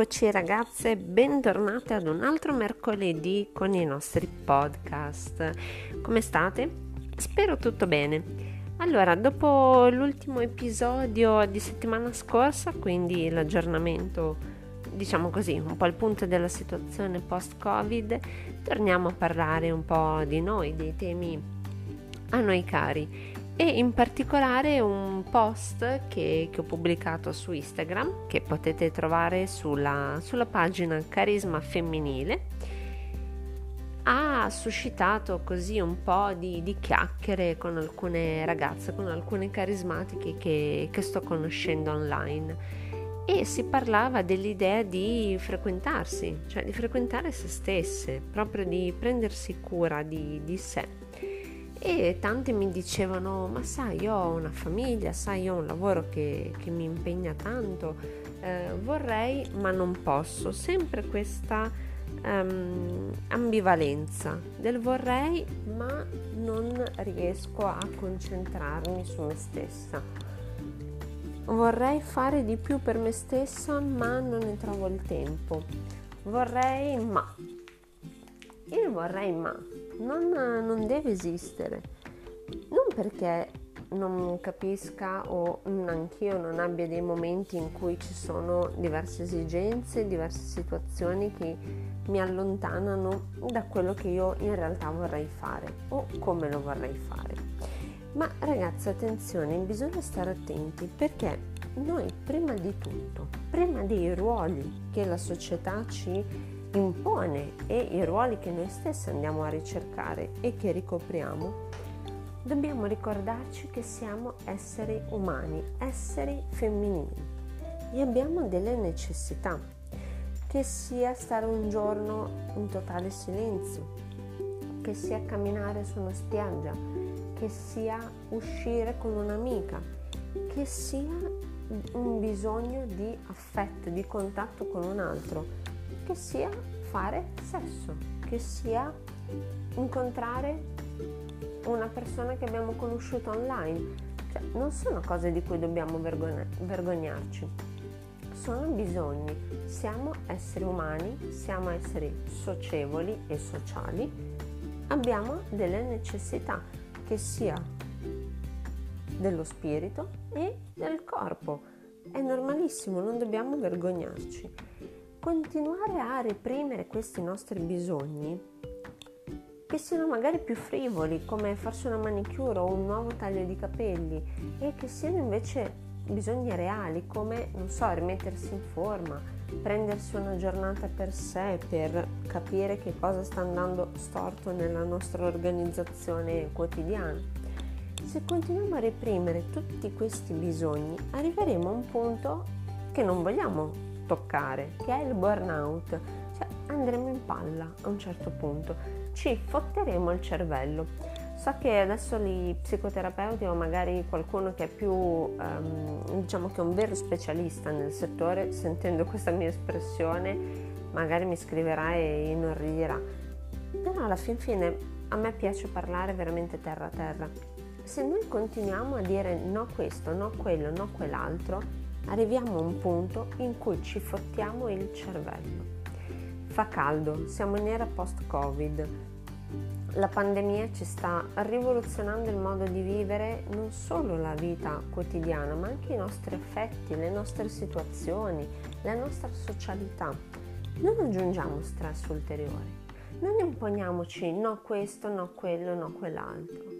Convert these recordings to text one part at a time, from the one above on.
Eccoci ragazze, bentornate ad un altro mercoledì con i nostri podcast. Come state? Spero tutto bene. Allora, dopo l'ultimo episodio di settimana scorsa, quindi l'aggiornamento, diciamo così, un po' il punto della situazione post-Covid, torniamo a parlare un po' di noi, dei temi a noi cari e in particolare un post che, che, ho pubblicato su Instagram che potete trovare sulla, sulla pagina Carisma Femminile ha suscitato così un po' di, di, chiacchiere con alcune ragazze, con alcune carismatiche che, che sto conoscendo online. E si parlava dell'idea di frequentarsi, cioè di frequentare se stesse, proprio di prendersi cura di, di sé e tanti mi dicevano ma sai io ho una famiglia, sai io ho un lavoro che, che mi impegna tanto, eh, vorrei ma non posso, sempre questa um, ambivalenza del vorrei ma non riesco a concentrarmi su me stessa. Vorrei fare di più per me stessa ma non ne trovo il tempo. Vorrei ma. Il vorrei ma non, non deve esistere. Non perché non capisca o anch'io non abbia dei momenti in cui ci sono diverse esigenze, diverse situazioni che mi allontanano da quello che io in realtà vorrei fare o come lo vorrei fare. Ma ragazzi, attenzione, bisogna stare attenti perché noi prima di tutto, prima dei ruoli che la società ci impone e i ruoli che noi stessi andiamo a ricercare e che ricopriamo, dobbiamo ricordarci che siamo esseri umani, esseri femminili e abbiamo delle necessità, che sia stare un giorno in totale silenzio, che sia camminare su una spiaggia, che sia uscire con un'amica, che sia un bisogno di affetto, di contatto con un altro che sia fare sesso, che sia incontrare una persona che abbiamo conosciuto online. Cioè, non sono cose di cui dobbiamo vergogna- vergognarci, sono bisogni. Siamo esseri umani, siamo esseri socievoli e sociali, abbiamo delle necessità che sia dello spirito e del corpo. È normalissimo, non dobbiamo vergognarci continuare a reprimere questi nostri bisogni, che siano magari più frivoli, come farsi una manicure o un nuovo taglio di capelli, e che siano invece bisogni reali, come, non so, rimettersi in forma, prendersi una giornata per sé, per capire che cosa sta andando storto nella nostra organizzazione quotidiana. Se continuiamo a reprimere tutti questi bisogni, arriveremo a un punto che non vogliamo toccare, che è il burnout. Cioè andremo in palla a un certo punto, ci fotteremo il cervello. So che adesso gli psicoterapeuti o magari qualcuno che è più, um, diciamo che è un vero specialista nel settore, sentendo questa mia espressione, magari mi scriverà e inorridirà. Però alla fin fine a me piace parlare veramente terra a terra. Se noi continuiamo a dire no questo, no quello, no quell'altro, arriviamo a un punto in cui ci fottiamo il cervello. Fa caldo, siamo in era post-Covid. La pandemia ci sta rivoluzionando il modo di vivere non solo la vita quotidiana, ma anche i nostri affetti, le nostre situazioni, la nostra socialità. Non aggiungiamo stress ulteriore. Non imponiamoci no questo, no quello, no quell'altro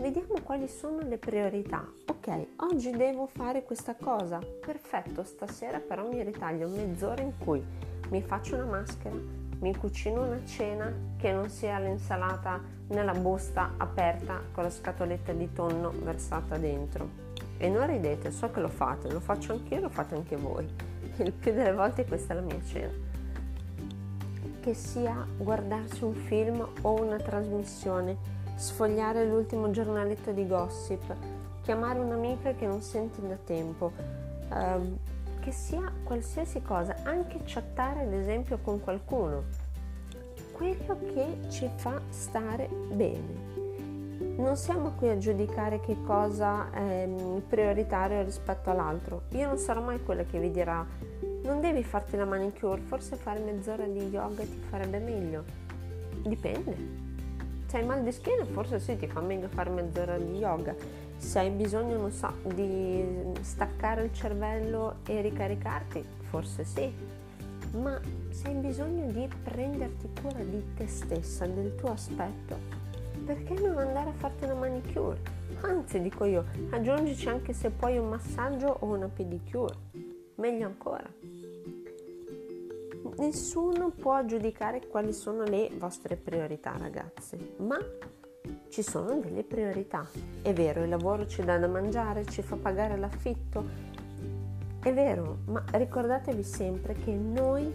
vediamo quali sono le priorità. Ok, oggi devo fare questa cosa. Perfetto, stasera però mi ritaglio mezz'ora in cui mi faccio una maschera, mi cucino una cena che non sia l'insalata nella busta aperta con la scatoletta di tonno versata dentro. E non ridete, so che lo fate, lo faccio anch'io, lo fate anche voi. Il più delle volte questa è la mia cena. Che sia guardarsi un film o una trasmissione sfogliare l'ultimo giornaletto di gossip, chiamare un'amica che non senti da tempo, ehm, che sia qualsiasi cosa, anche chattare ad esempio con qualcuno, quello che ci fa stare bene. Non siamo qui a giudicare che cosa è prioritario rispetto all'altro. Io non sarò mai quella che vi dirà Non devi farti la manicure, forse fare mezz'ora di yoga ti farebbe meglio. Dipende. Se hai mal di schiena, forse sì, ti fa meglio fare mezz'ora di yoga. Se hai bisogno, non so, di staccare il cervello e ricaricarti, forse sì. Ma se hai bisogno di prenderti cura di te stessa, del tuo aspetto, perché non andare a farti una manicure? Anzi, dico io, aggiungici anche se puoi un massaggio o una pedicure. Meglio ancora. Nessuno può giudicare quali sono le vostre priorità, ragazze, ma ci sono delle priorità. È vero, il lavoro ci dà da mangiare, ci fa pagare l'affitto. È vero, ma ricordatevi sempre che noi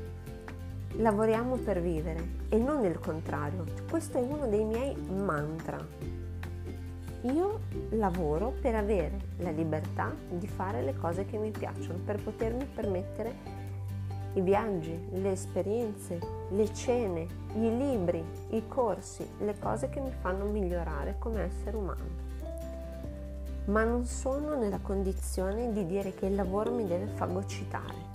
lavoriamo per vivere e non il contrario. Questo è uno dei miei mantra. Io lavoro per avere la libertà di fare le cose che mi piacciono, per potermi permettere i viaggi, le esperienze, le cene, i libri, i corsi, le cose che mi fanno migliorare come essere umano. Ma non sono nella condizione di dire che il lavoro mi deve fagocitare.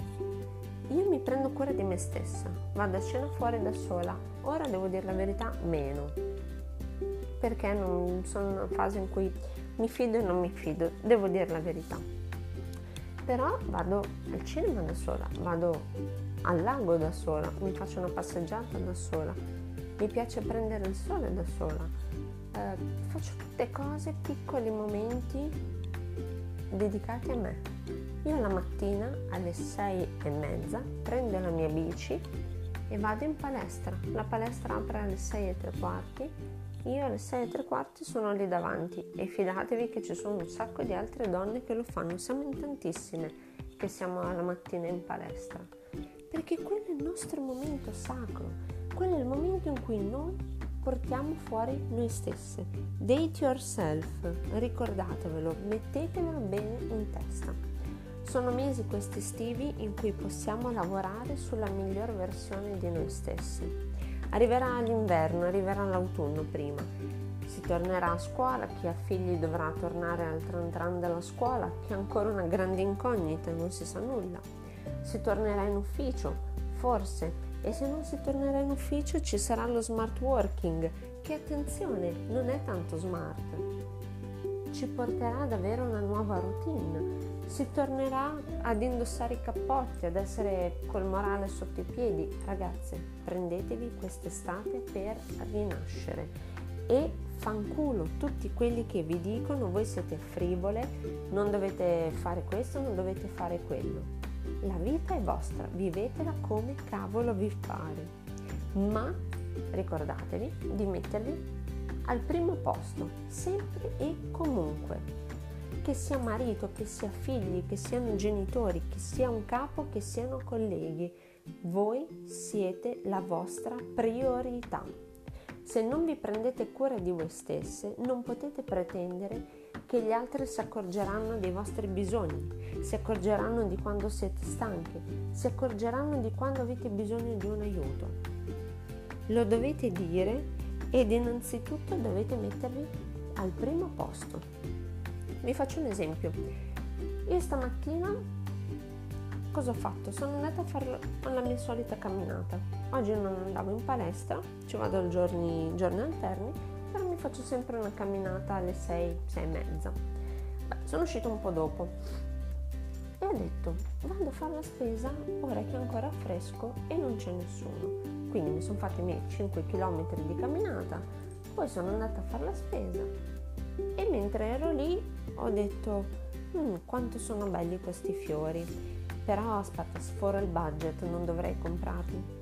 Io mi prendo cura di me stessa, vado a cena fuori da sola, ora devo dire la verità meno, perché non sono in una fase in cui mi fido e non mi fido, devo dire la verità però vado al cinema da sola, vado al lago da sola, mi faccio una passeggiata da sola, mi piace prendere il sole da sola, eh, faccio tutte cose, piccoli momenti dedicati a me. Io la mattina alle sei e mezza prendo la mia bici e vado in palestra. La palestra apre alle sei e tre quarti io alle 6 e tre quarti sono lì davanti e fidatevi che ci sono un sacco di altre donne che lo fanno, siamo in tantissime che siamo alla mattina in palestra, perché quello è il nostro momento sacro, quello è il momento in cui noi portiamo fuori noi stesse. Date yourself, ricordatevelo, mettetevelo bene in testa. Sono mesi questi estivi in cui possiamo lavorare sulla miglior versione di noi stessi Arriverà l'inverno, arriverà l'autunno prima. Si tornerà a scuola, chi ha figli dovrà tornare al tran tran della scuola, che è ancora una grande incognita, non si sa nulla. Si tornerà in ufficio, forse, e se non si tornerà in ufficio ci sarà lo smart working, che attenzione, non è tanto smart. Ci porterà ad avere una nuova routine, si tornerà ad indossare i cappotti, ad essere col morale sotto i piedi. Ragazze, prendetevi quest'estate per rinascere e fanculo tutti quelli che vi dicono voi siete frivole, non dovete fare questo, non dovete fare quello. La vita è vostra, vivetela come cavolo vi pare. Ma ricordatevi di mettervi al primo posto, sempre e comunque che sia marito, che sia figli, che siano genitori, che sia un capo, che siano colleghi. Voi siete la vostra priorità. Se non vi prendete cura di voi stesse, non potete pretendere che gli altri si accorgeranno dei vostri bisogni, si accorgeranno di quando siete stanchi, si accorgeranno di quando avete bisogno di un aiuto. Lo dovete dire ed innanzitutto dovete mettervi al primo posto. Vi faccio un esempio. Io stamattina cosa ho fatto? Sono andata a fare la mia solita camminata. Oggi non andavo in palestra, ci vado giorni, giorni alterni, però mi faccio sempre una camminata alle 6, 6 e mezza. Beh, sono uscita un po' dopo e ho detto vado a fare la spesa ora che è ancora fresco e non c'è nessuno. Quindi mi sono fatti i miei 5 km di camminata, poi sono andata a fare la spesa e mentre ero lì ho detto mm, quanto sono belli questi fiori. Però aspetta sforo il budget non dovrei comprarli.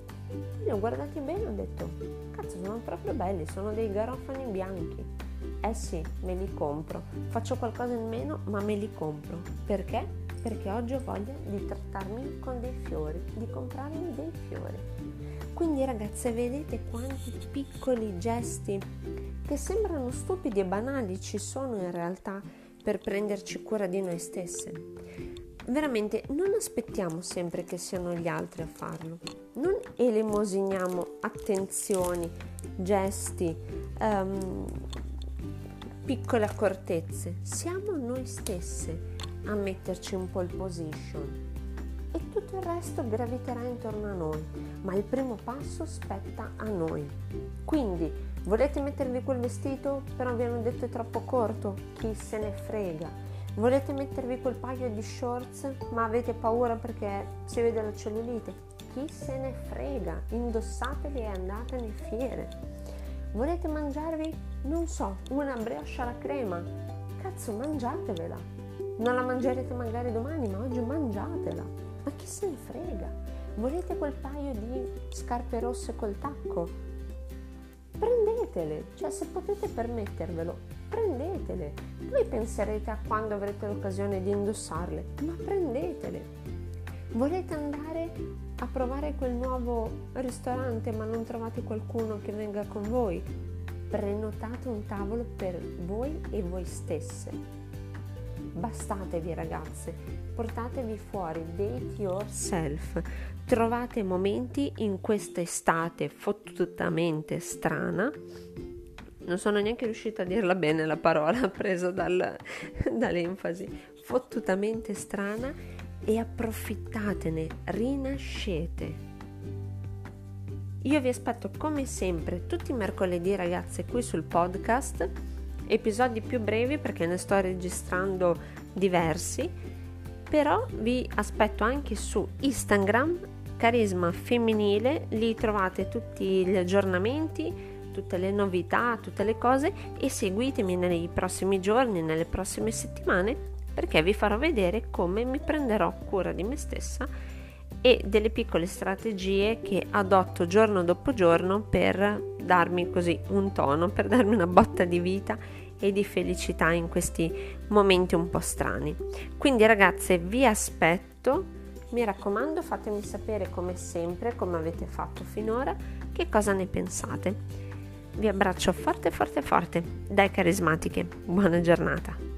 Li ho guardati bene ho detto cazzo sono proprio belli sono dei garofani bianchi. Eh sì me li compro. Faccio qualcosa in meno ma me li compro. Perché? perché oggi ho voglia di trattarmi con dei fiori di comprarmi dei fiori. Quindi ragazze vedete quanti piccoli gesti che sembrano stupidi e banali ci sono in realtà per prenderci cura di noi stesse. Veramente non aspettiamo sempre che siano gli altri a farlo, non elemosiniamo attenzioni, gesti, um, piccole accortezze, siamo noi stesse a metterci in pole position. E tutto il resto graviterà intorno a noi, ma il primo passo spetta a noi. Quindi, volete mettervi quel vestito però vi hanno detto è troppo corto? Chi se ne frega? Volete mettervi quel paio di shorts ma avete paura perché si vede la cellulite? Chi se ne frega? Indossateli e andate nelle fiere. Volete mangiarvi, non so, una brioche alla crema? Cazzo, mangiatevela. Non la mangerete magari domani, ma oggi mangiatela. Ma chi se ne frega? Volete quel paio di scarpe rosse col tacco? Prendetele, cioè se potete permettervelo, prendetele. Voi penserete a quando avrete l'occasione di indossarle, ma prendetele. Volete andare a provare quel nuovo ristorante ma non trovate qualcuno che venga con voi? Prenotate un tavolo per voi e voi stesse. Bastatevi ragazze, portatevi fuori, date yourself. Trovate momenti in questa estate fottutamente strana non sono neanche riuscita a dirla bene la parola presa dal, dall'enfasi, fottutamente strana e approfittatene, rinascete. Io vi aspetto come sempre tutti i mercoledì ragazze qui sul podcast, episodi più brevi perché ne sto registrando diversi, però vi aspetto anche su Instagram, Carisma Femminile, lì trovate tutti gli aggiornamenti, tutte le novità, tutte le cose e seguitemi nei prossimi giorni, nelle prossime settimane perché vi farò vedere come mi prenderò cura di me stessa e delle piccole strategie che adotto giorno dopo giorno per darmi così un tono, per darmi una botta di vita e di felicità in questi momenti un po' strani. Quindi ragazze vi aspetto, mi raccomando fatemi sapere come sempre, come avete fatto finora, che cosa ne pensate. Vi abbraccio forte forte forte. Dai carismatiche. Buona giornata.